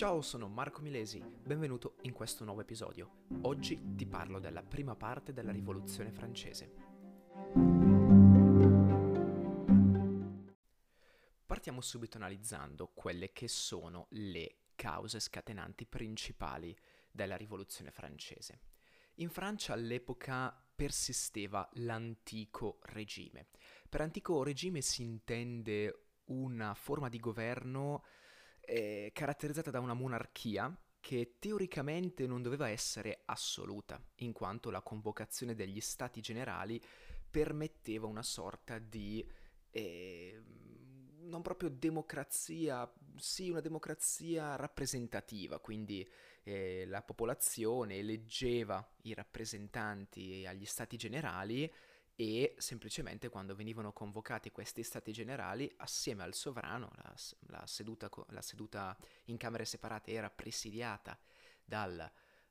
Ciao, sono Marco Milesi, benvenuto in questo nuovo episodio. Oggi ti parlo della prima parte della Rivoluzione francese. Partiamo subito analizzando quelle che sono le cause scatenanti principali della Rivoluzione francese. In Francia all'epoca persisteva l'antico regime. Per antico regime si intende una forma di governo eh, caratterizzata da una monarchia che teoricamente non doveva essere assoluta, in quanto la convocazione degli stati generali permetteva una sorta di eh, non proprio democrazia, sì una democrazia rappresentativa, quindi eh, la popolazione eleggeva i rappresentanti agli stati generali e semplicemente quando venivano convocati questi stati generali assieme al sovrano, la, la, seduta, la seduta, in camere separate era presidiata dal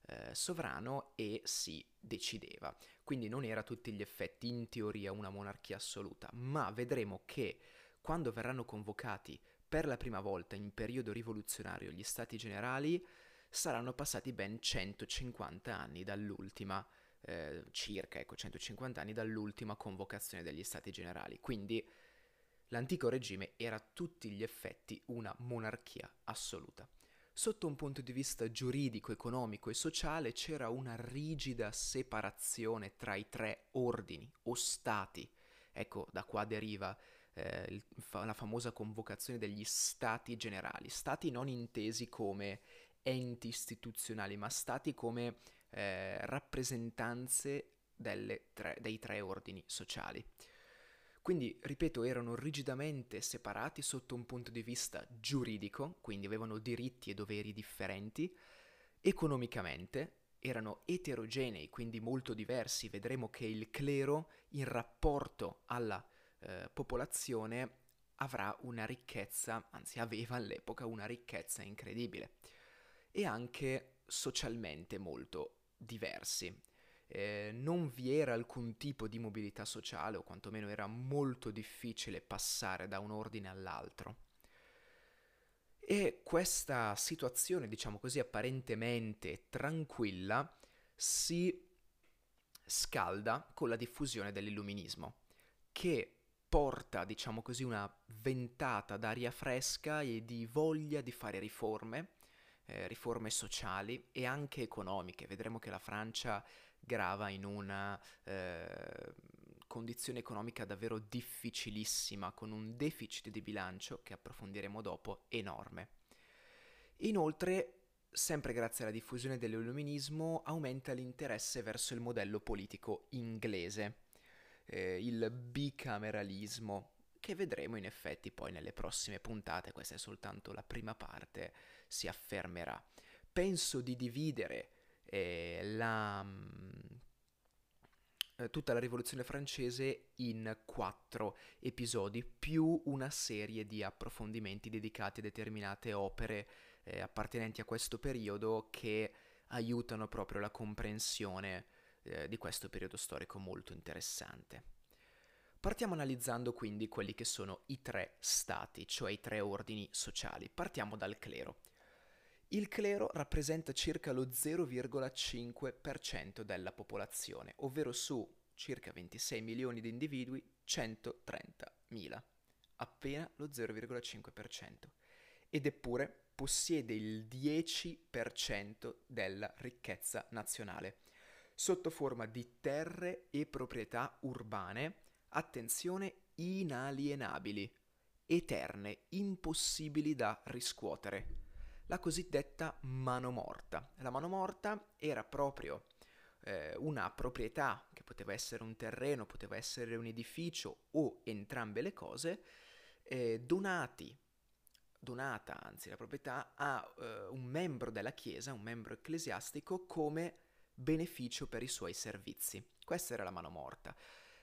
eh, sovrano e si decideva. Quindi non era a tutti gli effetti in teoria una monarchia assoluta, ma vedremo che quando verranno convocati per la prima volta in periodo rivoluzionario gli stati generali, saranno passati ben 150 anni dall'ultima eh, circa ecco, 150 anni dall'ultima convocazione degli stati generali. Quindi l'antico regime era a tutti gli effetti una monarchia assoluta. Sotto un punto di vista giuridico, economico e sociale c'era una rigida separazione tra i tre ordini o stati. Ecco, da qua deriva eh, la famosa convocazione degli stati generali, stati non intesi come enti istituzionali, ma stati come eh, rappresentanze tre, dei tre ordini sociali. Quindi, ripeto, erano rigidamente separati sotto un punto di vista giuridico, quindi avevano diritti e doveri differenti, economicamente erano eterogenei, quindi molto diversi. Vedremo che il clero, in rapporto alla eh, popolazione, avrà una ricchezza, anzi aveva all'epoca una ricchezza incredibile, e anche socialmente molto diversi. Eh, non vi era alcun tipo di mobilità sociale, o quantomeno era molto difficile passare da un ordine all'altro. E questa situazione, diciamo così, apparentemente tranquilla, si scalda con la diffusione dell'illuminismo, che porta, diciamo così, una ventata d'aria fresca e di voglia di fare riforme, eh, riforme sociali e anche economiche. Vedremo che la Francia grava in una eh, condizione economica davvero difficilissima, con un deficit di bilancio, che approfondiremo dopo, enorme. Inoltre, sempre grazie alla diffusione dell'illuminismo, aumenta l'interesse verso il modello politico inglese, eh, il bicameralismo, che vedremo in effetti poi nelle prossime puntate, questa è soltanto la prima parte, si affermerà. Penso di dividere eh, la, mm, eh, tutta la rivoluzione francese in quattro episodi, più una serie di approfondimenti dedicati a determinate opere eh, appartenenti a questo periodo che aiutano proprio la comprensione eh, di questo periodo storico molto interessante. Partiamo analizzando quindi quelli che sono i tre stati, cioè i tre ordini sociali. Partiamo dal clero. Il clero rappresenta circa lo 0,5% della popolazione, ovvero su circa 26 milioni di individui, 130.000, appena lo 0,5%. Ed eppure possiede il 10% della ricchezza nazionale, sotto forma di terre e proprietà urbane attenzione, inalienabili, eterne, impossibili da riscuotere. La cosiddetta mano morta. La mano morta era proprio eh, una proprietà, che poteva essere un terreno, poteva essere un edificio o entrambe le cose, eh, donati donata, anzi la proprietà, a eh, un membro della Chiesa, un membro ecclesiastico, come beneficio per i suoi servizi. Questa era la mano morta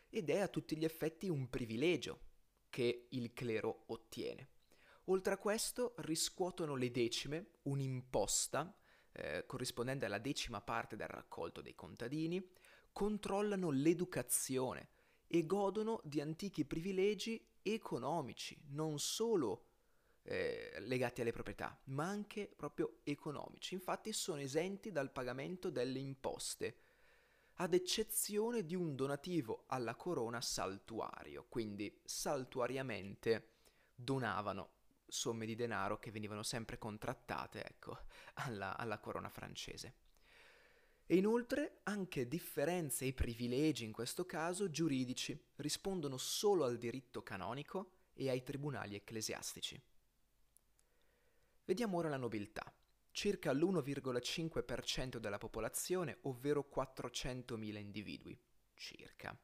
ed è a tutti gli effetti un privilegio che il clero ottiene. Oltre a questo riscuotono le decime, un'imposta eh, corrispondente alla decima parte del raccolto dei contadini, controllano l'educazione e godono di antichi privilegi economici, non solo eh, legati alle proprietà, ma anche proprio economici. Infatti sono esenti dal pagamento delle imposte, ad eccezione di un donativo alla corona saltuario, quindi saltuariamente donavano somme di denaro che venivano sempre contrattate ecco, alla, alla corona francese. E inoltre anche differenze e privilegi, in questo caso giuridici, rispondono solo al diritto canonico e ai tribunali ecclesiastici. Vediamo ora la nobiltà, circa l'1,5% della popolazione, ovvero 400.000 individui, circa.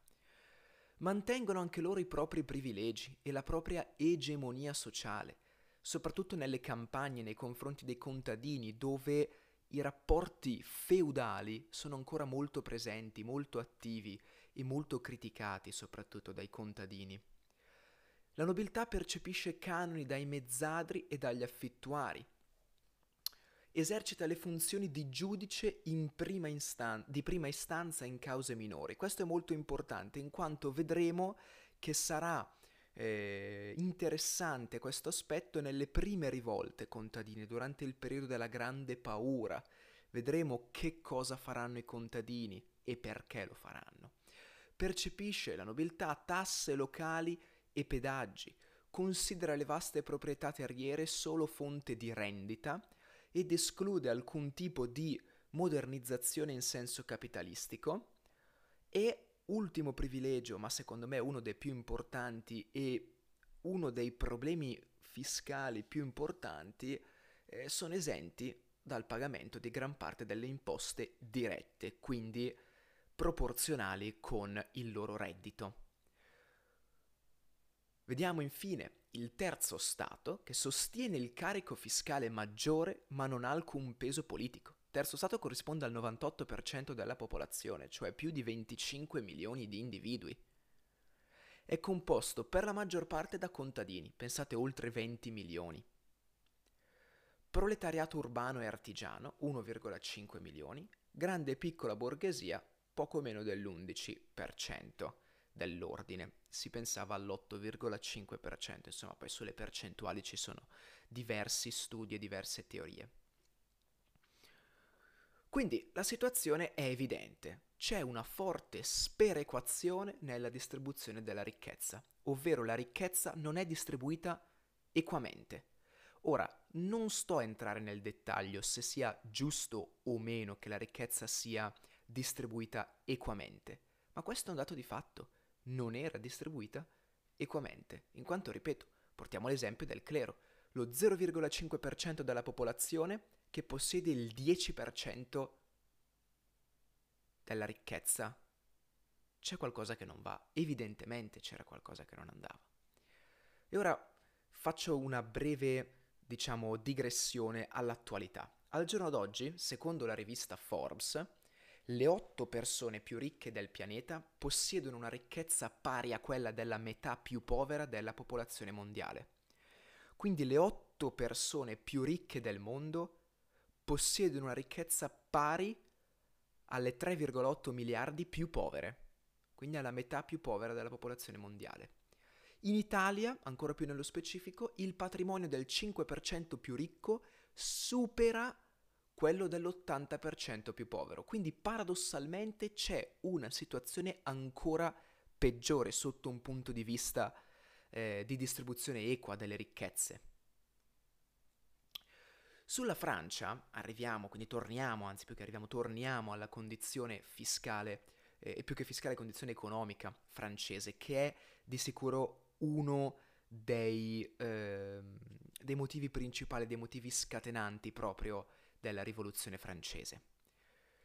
Mantengono anche loro i propri privilegi e la propria egemonia sociale, soprattutto nelle campagne nei confronti dei contadini, dove i rapporti feudali sono ancora molto presenti, molto attivi e molto criticati soprattutto dai contadini. La nobiltà percepisce canoni dai mezzadri e dagli affittuari. Esercita le funzioni di giudice prima istan- di prima istanza in cause minori. Questo è molto importante in quanto vedremo che sarà eh, interessante questo aspetto nelle prime rivolte contadine, durante il periodo della grande paura. Vedremo che cosa faranno i contadini e perché lo faranno. Percepisce la nobiltà tasse locali e pedaggi, considera le vaste proprietà terriere solo fonte di rendita ed esclude alcun tipo di modernizzazione in senso capitalistico e ultimo privilegio, ma secondo me uno dei più importanti e uno dei problemi fiscali più importanti, eh, sono esenti dal pagamento di gran parte delle imposte dirette, quindi proporzionali con il loro reddito. Vediamo infine il terzo Stato che sostiene il carico fiscale maggiore ma non ha alcun peso politico terzo stato corrisponde al 98% della popolazione, cioè più di 25 milioni di individui. È composto per la maggior parte da contadini, pensate oltre 20 milioni. Proletariato urbano e artigiano, 1,5 milioni. Grande e piccola borghesia, poco meno dell'11% dell'ordine. Si pensava all'8,5%, insomma poi sulle percentuali ci sono diversi studi e diverse teorie. Quindi la situazione è evidente, c'è una forte sperequazione nella distribuzione della ricchezza, ovvero la ricchezza non è distribuita equamente. Ora, non sto a entrare nel dettaglio se sia giusto o meno che la ricchezza sia distribuita equamente, ma questo è un dato di fatto, non era distribuita equamente, in quanto, ripeto, portiamo l'esempio del clero, lo 0,5% della popolazione che possiede il 10% della ricchezza, c'è qualcosa che non va. Evidentemente c'era qualcosa che non andava. E ora faccio una breve, diciamo, digressione all'attualità. Al giorno d'oggi, secondo la rivista Forbes, le otto persone più ricche del pianeta possiedono una ricchezza pari a quella della metà più povera della popolazione mondiale. Quindi le otto persone più ricche del mondo possiedono una ricchezza pari alle 3,8 miliardi più povere, quindi alla metà più povera della popolazione mondiale. In Italia, ancora più nello specifico, il patrimonio del 5% più ricco supera quello dell'80% più povero, quindi paradossalmente c'è una situazione ancora peggiore sotto un punto di vista eh, di distribuzione equa delle ricchezze. Sulla Francia arriviamo, quindi torniamo, anzi più che arriviamo, torniamo alla condizione fiscale, eh, e più che fiscale condizione economica francese, che è di sicuro uno dei, eh, dei motivi principali, dei motivi scatenanti proprio della rivoluzione francese.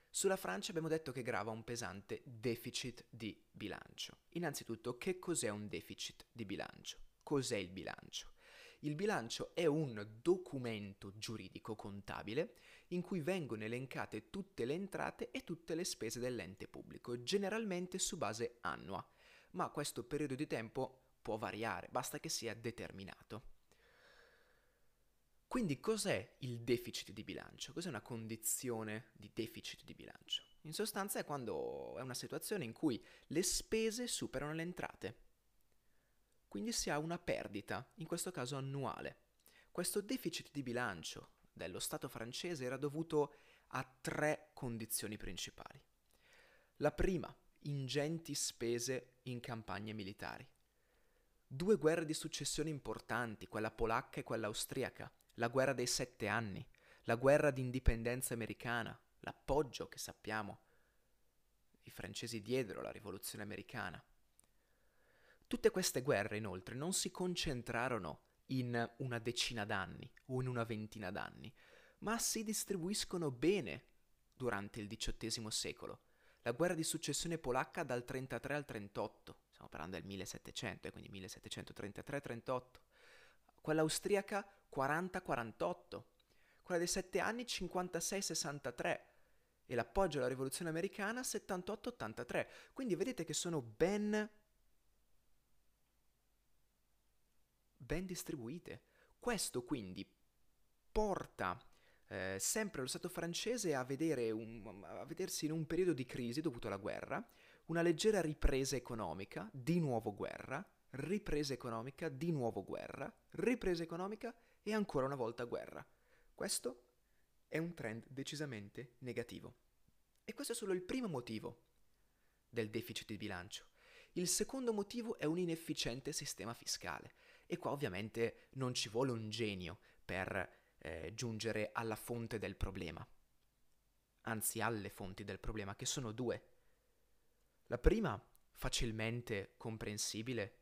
Sulla Francia abbiamo detto che grava un pesante deficit di bilancio. Innanzitutto, che cos'è un deficit di bilancio? Cos'è il bilancio? Il bilancio è un documento giuridico contabile in cui vengono elencate tutte le entrate e tutte le spese dell'ente pubblico, generalmente su base annua, ma questo periodo di tempo può variare, basta che sia determinato. Quindi cos'è il deficit di bilancio? Cos'è una condizione di deficit di bilancio? In sostanza è quando è una situazione in cui le spese superano le entrate quindi si ha una perdita, in questo caso annuale. Questo deficit di bilancio dello Stato francese era dovuto a tre condizioni principali. La prima, ingenti spese in campagne militari. Due guerre di successione importanti, quella polacca e quella austriaca, la guerra dei sette anni, la guerra di indipendenza americana, l'appoggio che sappiamo i francesi diedero alla rivoluzione americana. Tutte queste guerre, inoltre, non si concentrarono in una decina d'anni o in una ventina d'anni, ma si distribuiscono bene durante il XVIII secolo. La guerra di successione polacca dal 33 al 38, stiamo parlando del 1700, quindi 1733-38. Quella austriaca 40-48. Quella dei sette anni 56-63 e l'appoggio alla rivoluzione americana 78-83. Quindi vedete che sono ben ben distribuite. Questo quindi porta eh, sempre lo Stato francese a, un, a vedersi in un periodo di crisi dovuto alla guerra, una leggera ripresa economica, di nuovo guerra, ripresa economica, di nuovo guerra, ripresa economica e ancora una volta guerra. Questo è un trend decisamente negativo. E questo è solo il primo motivo del deficit di bilancio. Il secondo motivo è un inefficiente sistema fiscale. E qua ovviamente non ci vuole un genio per eh, giungere alla fonte del problema. Anzi, alle fonti del problema, che sono due. La prima, facilmente comprensibile,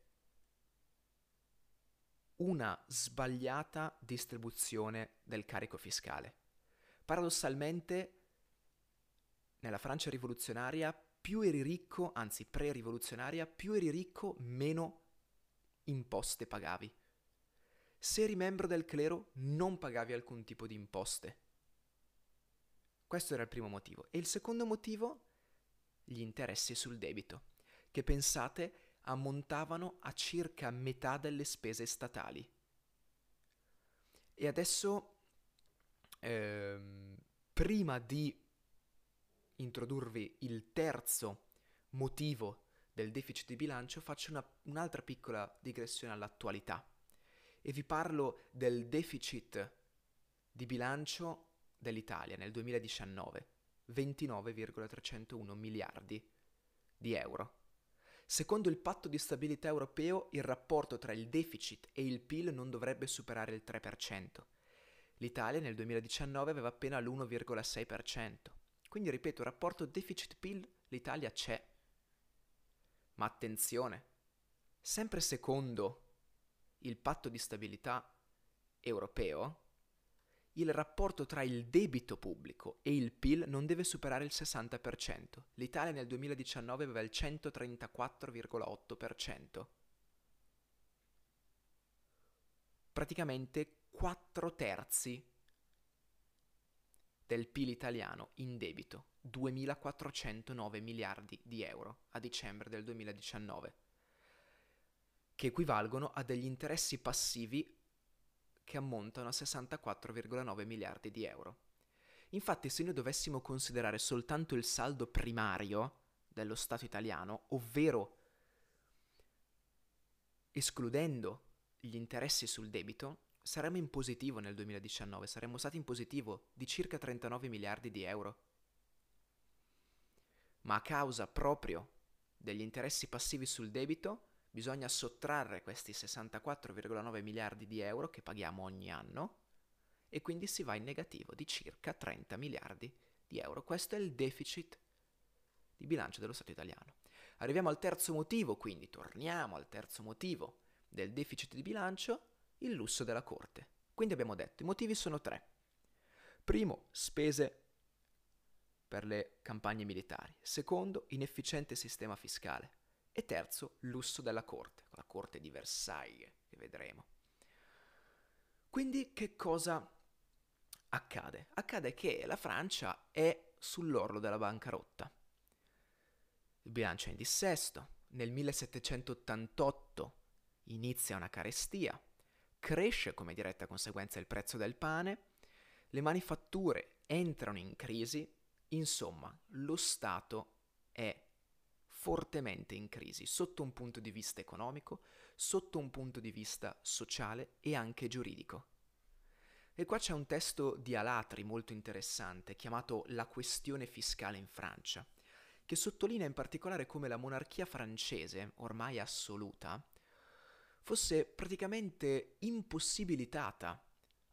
una sbagliata distribuzione del carico fiscale. Paradossalmente, nella Francia rivoluzionaria, più eri ricco, anzi pre-rivoluzionaria, più eri ricco, meno imposte pagavi. Se eri membro del clero, non pagavi alcun tipo di imposte. Questo era il primo motivo. E il secondo motivo? Gli interessi sul debito, che pensate ammontavano a circa metà delle spese statali. E adesso ehm, prima di introdurvi il terzo motivo del deficit di bilancio, faccio una, un'altra piccola digressione all'attualità e vi parlo del deficit di bilancio dell'Italia nel 2019, 29,301 miliardi di euro. Secondo il patto di stabilità europeo, il rapporto tra il deficit e il PIL non dovrebbe superare il 3%. L'Italia nel 2019 aveva appena l'1,6%. Quindi ripeto, rapporto deficit-PIL, l'Italia c'è. Ma attenzione, sempre secondo il patto di stabilità europeo, il rapporto tra il debito pubblico e il PIL non deve superare il 60%. L'Italia nel 2019 aveva il 134,8%. Praticamente 4 terzi del PIL italiano in debito, 2.409 miliardi di euro a dicembre del 2019, che equivalgono a degli interessi passivi che ammontano a 64,9 miliardi di euro. Infatti se noi dovessimo considerare soltanto il saldo primario dello Stato italiano, ovvero escludendo gli interessi sul debito, saremmo in positivo nel 2019, saremmo stati in positivo di circa 39 miliardi di euro. Ma a causa proprio degli interessi passivi sul debito, bisogna sottrarre questi 64,9 miliardi di euro che paghiamo ogni anno e quindi si va in negativo di circa 30 miliardi di euro. Questo è il deficit di bilancio dello Stato italiano. Arriviamo al terzo motivo, quindi torniamo al terzo motivo del deficit di bilancio il lusso della corte. Quindi abbiamo detto, i motivi sono tre. Primo, spese per le campagne militari. Secondo, inefficiente sistema fiscale. E terzo, lusso della corte, la corte di Versailles, che vedremo. Quindi che cosa accade? Accade che la Francia è sull'orlo della bancarotta. Il bilancio è in dissesto. Nel 1788 inizia una carestia cresce come diretta conseguenza il prezzo del pane, le manifatture entrano in crisi, insomma lo Stato è fortemente in crisi sotto un punto di vista economico, sotto un punto di vista sociale e anche giuridico. E qua c'è un testo di Alatri molto interessante chiamato La questione fiscale in Francia, che sottolinea in particolare come la monarchia francese, ormai assoluta, fosse praticamente impossibilitata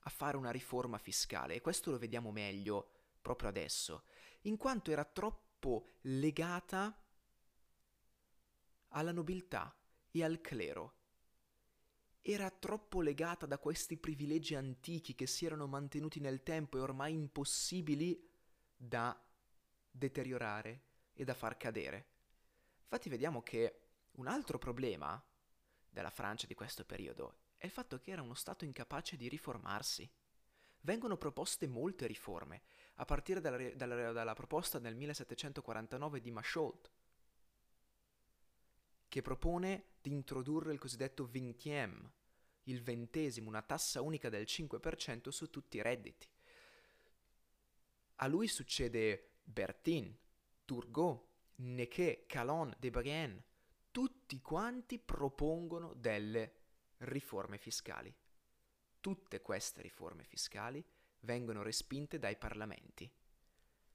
a fare una riforma fiscale e questo lo vediamo meglio proprio adesso, in quanto era troppo legata alla nobiltà e al clero. Era troppo legata da questi privilegi antichi che si erano mantenuti nel tempo e ormai impossibili da deteriorare e da far cadere. Infatti vediamo che un altro problema della Francia di questo periodo è il fatto che era uno Stato incapace di riformarsi. Vengono proposte molte riforme, a partire dalla, dalla, dalla proposta del 1749 di Machault, che propone di introdurre il cosiddetto vingtième, il ventesimo, una tassa unica del 5% su tutti i redditi. A lui succede Bertin, Turgot, Nequet, Calon, Debrienne, tutti quanti propongono delle riforme fiscali. Tutte queste riforme fiscali vengono respinte dai parlamenti,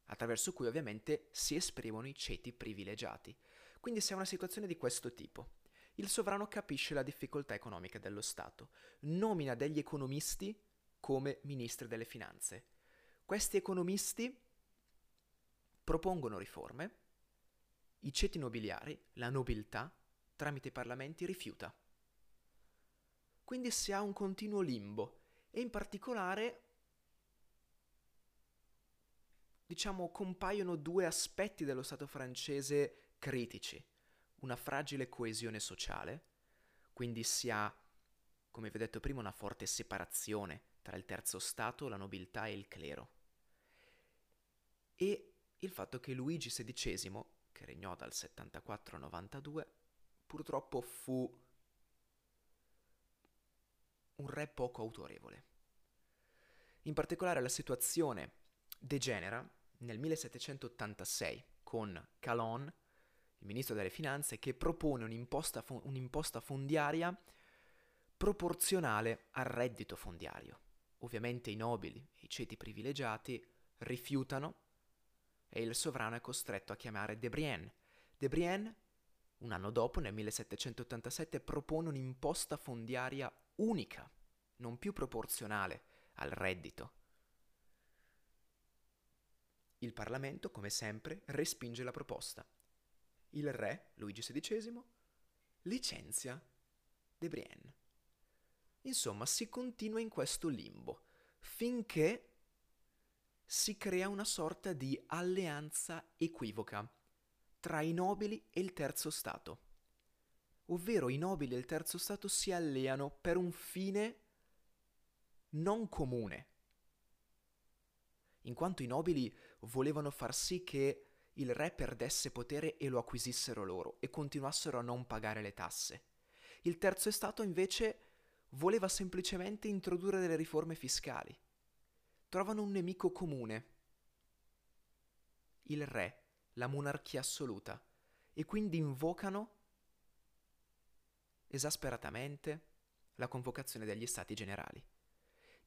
attraverso cui ovviamente si esprimono i ceti privilegiati. Quindi si ha una situazione di questo tipo. Il sovrano capisce la difficoltà economica dello Stato, nomina degli economisti come ministri delle finanze. Questi economisti propongono riforme, i ceti nobiliari, la nobiltà, tramite i parlamenti rifiuta. Quindi si ha un continuo limbo e in particolare diciamo compaiono due aspetti dello Stato francese critici. Una fragile coesione sociale, quindi si ha, come vi ho detto prima, una forte separazione tra il terzo Stato, la nobiltà e il clero. E il fatto che Luigi XVI, che regnò dal 74 al 92, purtroppo fu un re poco autorevole. In particolare la situazione degenera nel 1786 con Calon, il ministro delle finanze, che propone un'imposta, fo- un'imposta fondiaria proporzionale al reddito fondiario. Ovviamente i nobili e i ceti privilegiati rifiutano e il sovrano è costretto a chiamare De Brienne. De Brienne, un anno dopo, nel 1787, propone un'imposta fondiaria unica, non più proporzionale al reddito. Il Parlamento, come sempre, respinge la proposta. Il re, Luigi XVI, licenzia De Brienne. Insomma, si continua in questo limbo finché si crea una sorta di alleanza equivoca tra i nobili e il terzo Stato. Ovvero i nobili e il terzo Stato si alleano per un fine non comune, in quanto i nobili volevano far sì che il re perdesse potere e lo acquisissero loro e continuassero a non pagare le tasse. Il terzo Stato invece voleva semplicemente introdurre delle riforme fiscali. Trovano un nemico comune, il re, la monarchia assoluta, e quindi invocano esasperatamente la convocazione degli stati generali.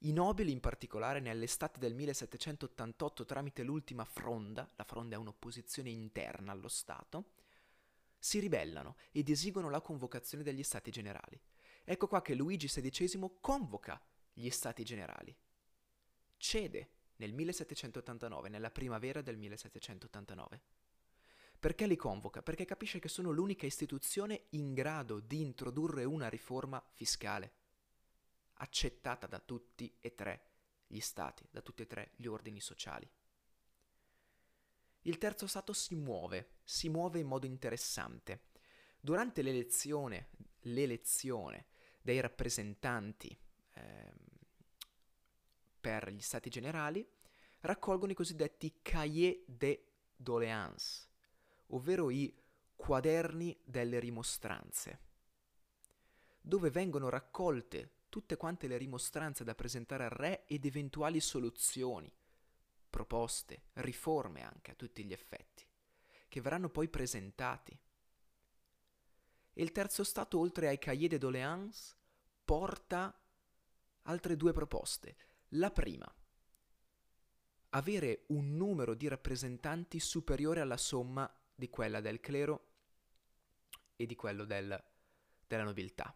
I nobili, in particolare nell'estate del 1788, tramite l'ultima fronda, la fronda è un'opposizione interna allo Stato, si ribellano ed esigono la convocazione degli stati generali. Ecco qua che Luigi XVI convoca gli stati generali. Cede nel 1789, nella primavera del 1789. Perché li convoca? Perché capisce che sono l'unica istituzione in grado di introdurre una riforma fiscale accettata da tutti e tre gli stati, da tutti e tre gli ordini sociali. Il terzo stato si muove, si muove in modo interessante. Durante l'elezione, l'elezione dei rappresentanti eh, per gli stati generali, raccolgono i cosiddetti cahiers de doléances, ovvero i quaderni delle rimostranze, dove vengono raccolte tutte quante le rimostranze da presentare al re ed eventuali soluzioni, proposte, riforme anche a tutti gli effetti, che verranno poi presentati. E il terzo stato, oltre ai cahiers de doléances, porta altre due proposte. La prima, avere un numero di rappresentanti superiore alla somma di quella del clero e di quello del, della nobiltà.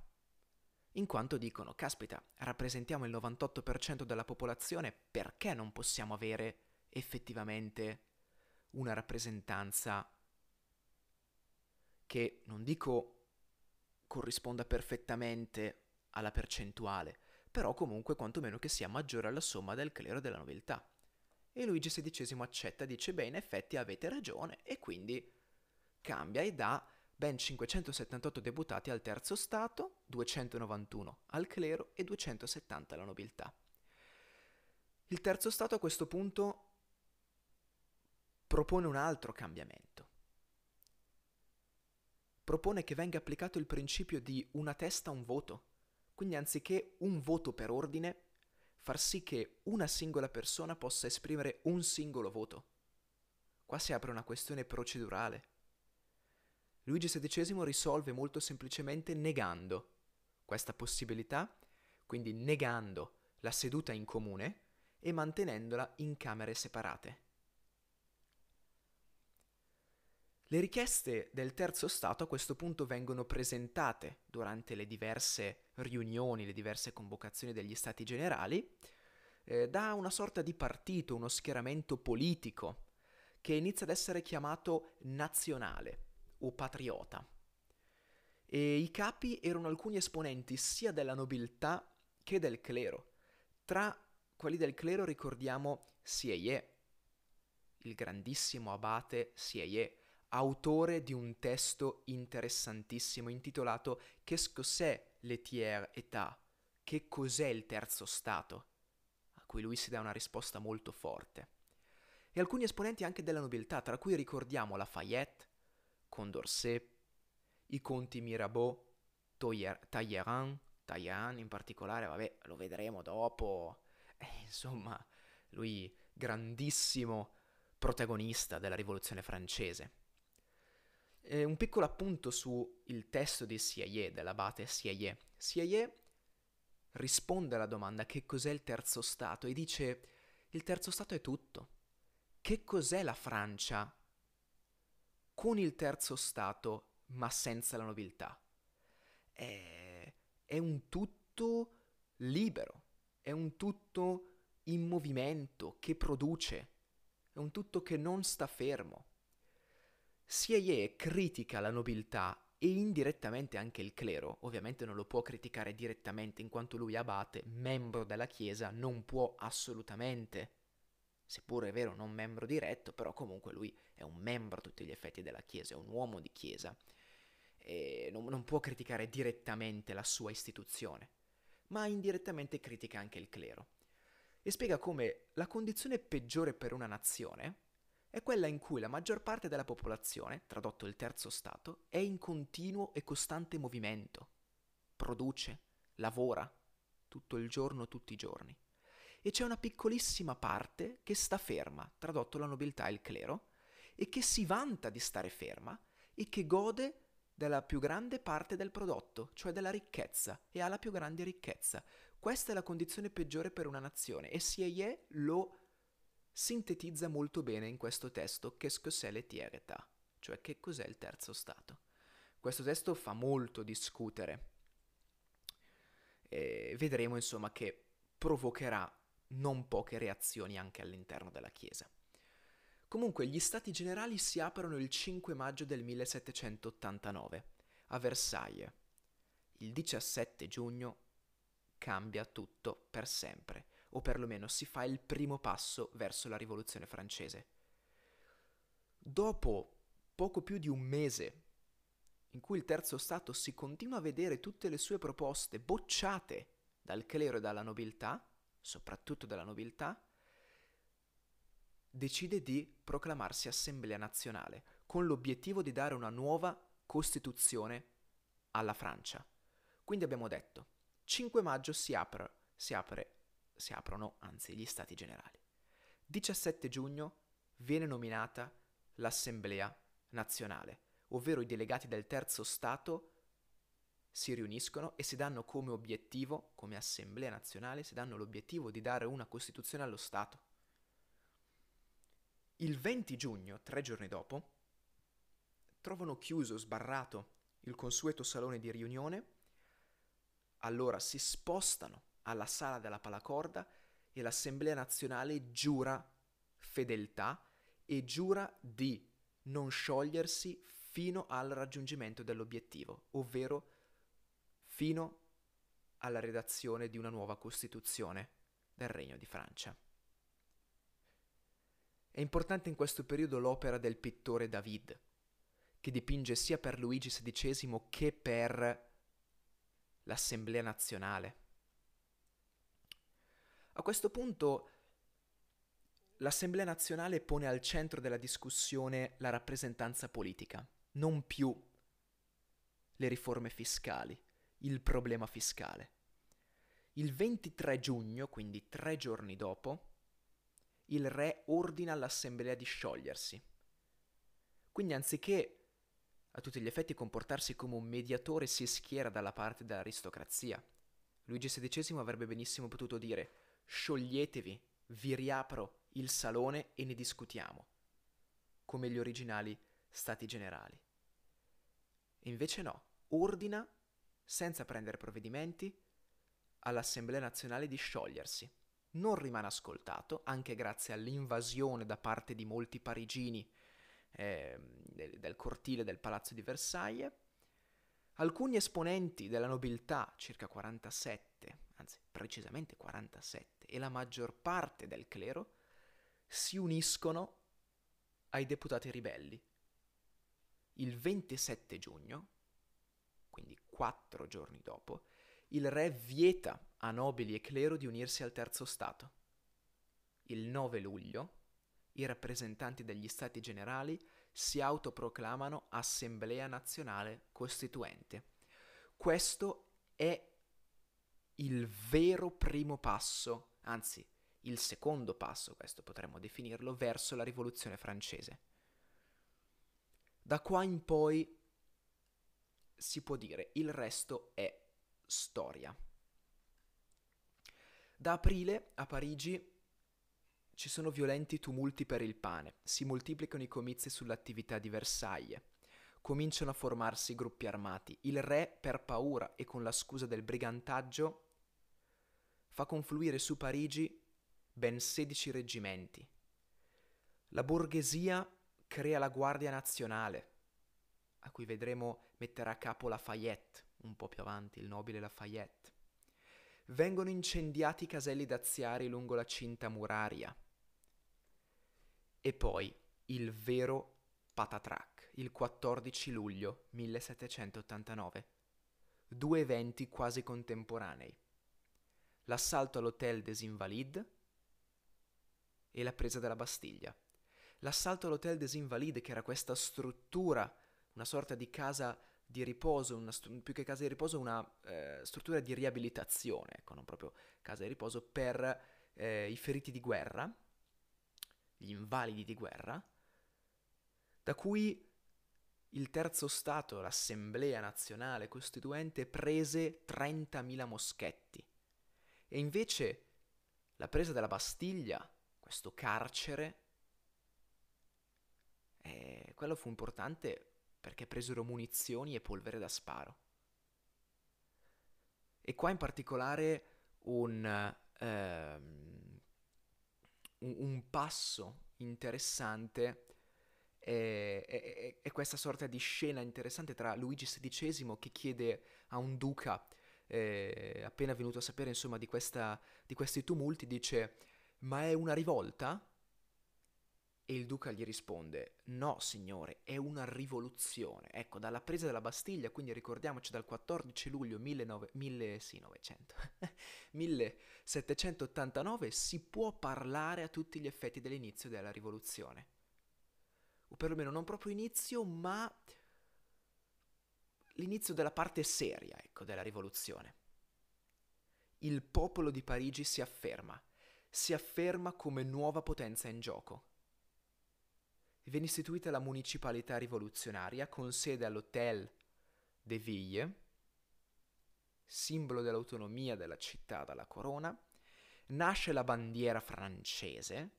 In quanto dicono, caspita, rappresentiamo il 98% della popolazione, perché non possiamo avere effettivamente una rappresentanza che, non dico corrisponda perfettamente alla percentuale, però comunque quantomeno che sia maggiore alla somma del clero e della nobiltà. E Luigi XVI accetta, dice beh in effetti avete ragione e quindi cambia e dà ben 578 deputati al terzo Stato, 291 al clero e 270 alla nobiltà. Il terzo Stato a questo punto propone un altro cambiamento. Propone che venga applicato il principio di una testa un voto quindi anziché un voto per ordine, far sì che una singola persona possa esprimere un singolo voto. Qua si apre una questione procedurale. Luigi XVI risolve molto semplicemente negando questa possibilità, quindi negando la seduta in comune e mantenendola in camere separate. Le richieste del terzo Stato a questo punto vengono presentate durante le diverse riunioni, le diverse convocazioni degli Stati generali, eh, da una sorta di partito, uno schieramento politico, che inizia ad essere chiamato nazionale o patriota. E i capi erano alcuni esponenti sia della nobiltà che del clero. Tra quelli del clero ricordiamo Sieye, il grandissimo abate Sieye, autore di un testo interessantissimo intitolato Qu'est-ce que c'est état? Che cos'è il terzo stato? A cui lui si dà una risposta molto forte. E alcuni esponenti anche della nobiltà, tra cui ricordiamo Lafayette, Condorcet, i conti Mirabeau, Talleyrand, Talleyrand in particolare, vabbè, lo vedremo dopo. Eh, insomma, lui grandissimo protagonista della rivoluzione francese. Eh, un piccolo appunto sul testo di CIA, dell'abate CIA. CIA risponde alla domanda che cos'è il terzo Stato e dice il terzo Stato è tutto. Che cos'è la Francia con il terzo Stato ma senza la nobiltà? È, è un tutto libero, è un tutto in movimento, che produce, è un tutto che non sta fermo. CIA critica la nobiltà e indirettamente anche il clero, ovviamente non lo può criticare direttamente in quanto lui abate, membro della Chiesa, non può assolutamente, seppure è vero non membro diretto, però comunque lui è un membro a tutti gli effetti della Chiesa, è un uomo di Chiesa, e non, non può criticare direttamente la sua istituzione, ma indirettamente critica anche il clero. E spiega come la condizione peggiore per una nazione è quella in cui la maggior parte della popolazione, tradotto il terzo stato, è in continuo e costante movimento, produce, lavora, tutto il giorno, tutti i giorni. E c'è una piccolissima parte che sta ferma, tradotto la nobiltà e il clero, e che si vanta di stare ferma e che gode della più grande parte del prodotto, cioè della ricchezza, e ha la più grande ricchezza. Questa è la condizione peggiore per una nazione e Sieye lo sintetizza molto bene in questo testo che cos'è l'etieretà, cioè che cos'è il terzo stato. Questo testo fa molto discutere e vedremo insomma che provocherà non poche reazioni anche all'interno della Chiesa. Comunque gli stati generali si aprono il 5 maggio del 1789 a Versailles. Il 17 giugno cambia tutto per sempre o perlomeno si fa il primo passo verso la rivoluzione francese. Dopo poco più di un mese in cui il terzo Stato si continua a vedere tutte le sue proposte bocciate dal clero e dalla nobiltà, soprattutto dalla nobiltà, decide di proclamarsi Assemblea nazionale con l'obiettivo di dare una nuova Costituzione alla Francia. Quindi abbiamo detto, 5 maggio si apre, si apre si aprono anzi gli stati generali. 17 giugno viene nominata l'Assemblea nazionale, ovvero i delegati del terzo Stato si riuniscono e si danno come obiettivo, come assemblea nazionale, si danno l'obiettivo di dare una Costituzione allo Stato. Il 20 giugno, tre giorni dopo, trovano chiuso, sbarrato il consueto salone di riunione, allora si spostano alla sala della palacorda e l'Assemblea nazionale giura fedeltà e giura di non sciogliersi fino al raggiungimento dell'obiettivo, ovvero fino alla redazione di una nuova Costituzione del Regno di Francia. È importante in questo periodo l'opera del pittore David, che dipinge sia per Luigi XVI che per l'Assemblea nazionale. A questo punto l'Assemblea nazionale pone al centro della discussione la rappresentanza politica, non più le riforme fiscali il problema fiscale. Il 23 giugno, quindi tre giorni dopo, il re ordina all'assemblea di sciogliersi. Quindi anziché a tutti gli effetti comportarsi come un mediatore si schiera dalla parte dell'aristocrazia. Luigi XVI avrebbe benissimo potuto dire scioglietevi, vi riapro il salone e ne discutiamo, come gli originali stati generali. Invece no, ordina senza prendere provvedimenti, all'Assemblea nazionale di sciogliersi. Non rimane ascoltato, anche grazie all'invasione da parte di molti parigini eh, del, del cortile del Palazzo di Versailles. Alcuni esponenti della nobiltà, circa 47, anzi precisamente 47, e la maggior parte del clero si uniscono ai deputati ribelli. Il 27 giugno, quindi quattro giorni dopo, il re vieta a nobili e clero di unirsi al terzo Stato. Il 9 luglio i rappresentanti degli Stati generali si autoproclamano Assemblea nazionale costituente. Questo è il vero primo passo, anzi il secondo passo, questo potremmo definirlo, verso la rivoluzione francese. Da qua in poi si può dire il resto è storia. Da aprile a Parigi ci sono violenti tumulti per il pane, si moltiplicano i comizi sull'attività di Versailles, cominciano a formarsi gruppi armati. Il re, per paura e con la scusa del brigantaggio, fa confluire su Parigi ben 16 reggimenti. La borghesia crea la Guardia Nazionale, a cui vedremo mettere a capo Lafayette, un po' più avanti, il nobile Lafayette. Vengono incendiati i caselli daziari lungo la cinta muraria. E poi il vero patatrac, il 14 luglio 1789. Due eventi quasi contemporanei. L'assalto all'Hotel des Invalides e la presa della Bastiglia. L'assalto all'Hotel des Invalides, che era questa struttura una sorta di casa di riposo, stru- più che casa di riposo, una eh, struttura di riabilitazione, ecco, non proprio casa di riposo, per eh, i feriti di guerra, gli invalidi di guerra, da cui il terzo Stato, l'Assemblea nazionale costituente, prese 30.000 moschetti. E invece la presa della Bastiglia, questo carcere, eh, quello fu importante perché presero munizioni e polvere da sparo. E qua in particolare un, ehm, un, un passo interessante è, è, è, questa sorta di scena interessante tra Luigi XVI che chiede a un duca eh, appena venuto a sapere insomma di, questa, di questi tumulti, dice ma è una rivolta? E il duca gli risponde: No, signore, è una rivoluzione. Ecco, dalla presa della Bastiglia, quindi ricordiamoci dal 14 luglio 19, 1000, sì, 900, 1789, si può parlare a tutti gli effetti dell'inizio della rivoluzione. O perlomeno non proprio inizio, ma l'inizio della parte seria, ecco, della rivoluzione. Il popolo di Parigi si afferma, si afferma come nuova potenza in gioco venne istituita la municipalità rivoluzionaria con sede all'Hôtel de Ville simbolo dell'autonomia della città dalla corona, nasce la bandiera francese,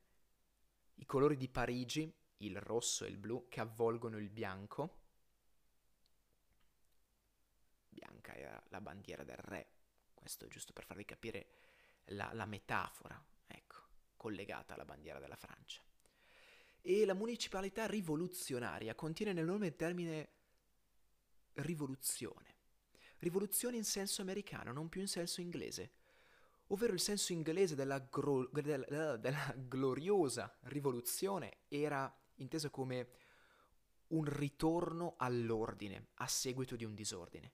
i colori di Parigi, il rosso e il blu, che avvolgono il bianco. Bianca era la bandiera del re, questo giusto per farvi capire la, la metafora, ecco, collegata alla bandiera della Francia. E la municipalità rivoluzionaria contiene nel nome il termine rivoluzione. Rivoluzione in senso americano, non più in senso inglese, ovvero il senso inglese della, gro- della, della gloriosa rivoluzione era inteso come un ritorno all'ordine a seguito di un disordine.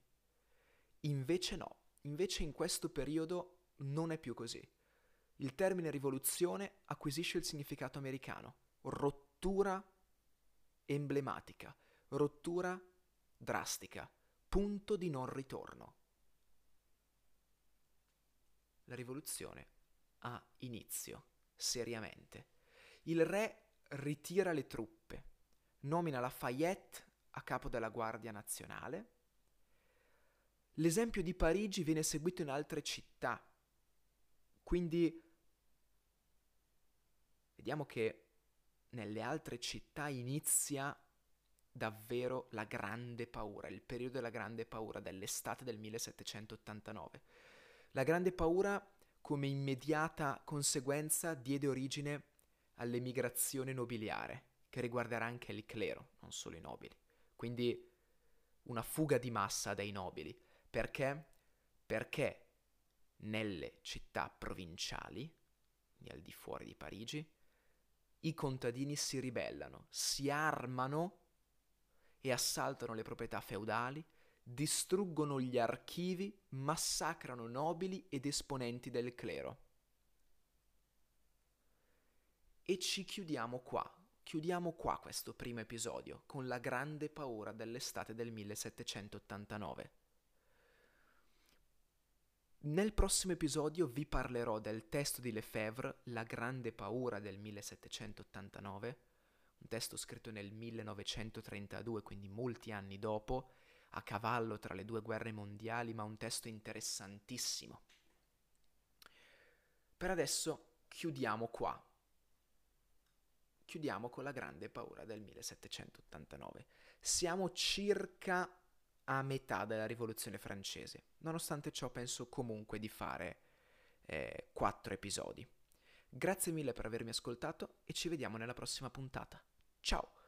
Invece no, invece in questo periodo non è più così. Il termine rivoluzione acquisisce il significato americano, rottura emblematica, rottura drastica, punto di non ritorno. La rivoluzione ha inizio, seriamente. Il re ritira le truppe, nomina Lafayette a capo della Guardia Nazionale. L'esempio di Parigi viene seguito in altre città, quindi vediamo che nelle altre città inizia davvero la grande paura, il periodo della grande paura dell'estate del 1789. La grande paura come immediata conseguenza diede origine all'emigrazione nobiliare, che riguarderà anche il clero, non solo i nobili. Quindi una fuga di massa dai nobili. Perché? Perché nelle città provinciali, al di fuori di Parigi, i contadini si ribellano, si armano e assaltano le proprietà feudali, distruggono gli archivi, massacrano nobili ed esponenti del clero. E ci chiudiamo qua, chiudiamo qua questo primo episodio con la grande paura dell'estate del 1789. Nel prossimo episodio vi parlerò del testo di Lefebvre, La grande paura del 1789, un testo scritto nel 1932, quindi molti anni dopo, a cavallo tra le due guerre mondiali, ma un testo interessantissimo. Per adesso chiudiamo qua. Chiudiamo con la grande paura del 1789. Siamo circa a metà della rivoluzione francese. Nonostante ciò penso comunque di fare eh, quattro episodi. Grazie mille per avermi ascoltato e ci vediamo nella prossima puntata. Ciao!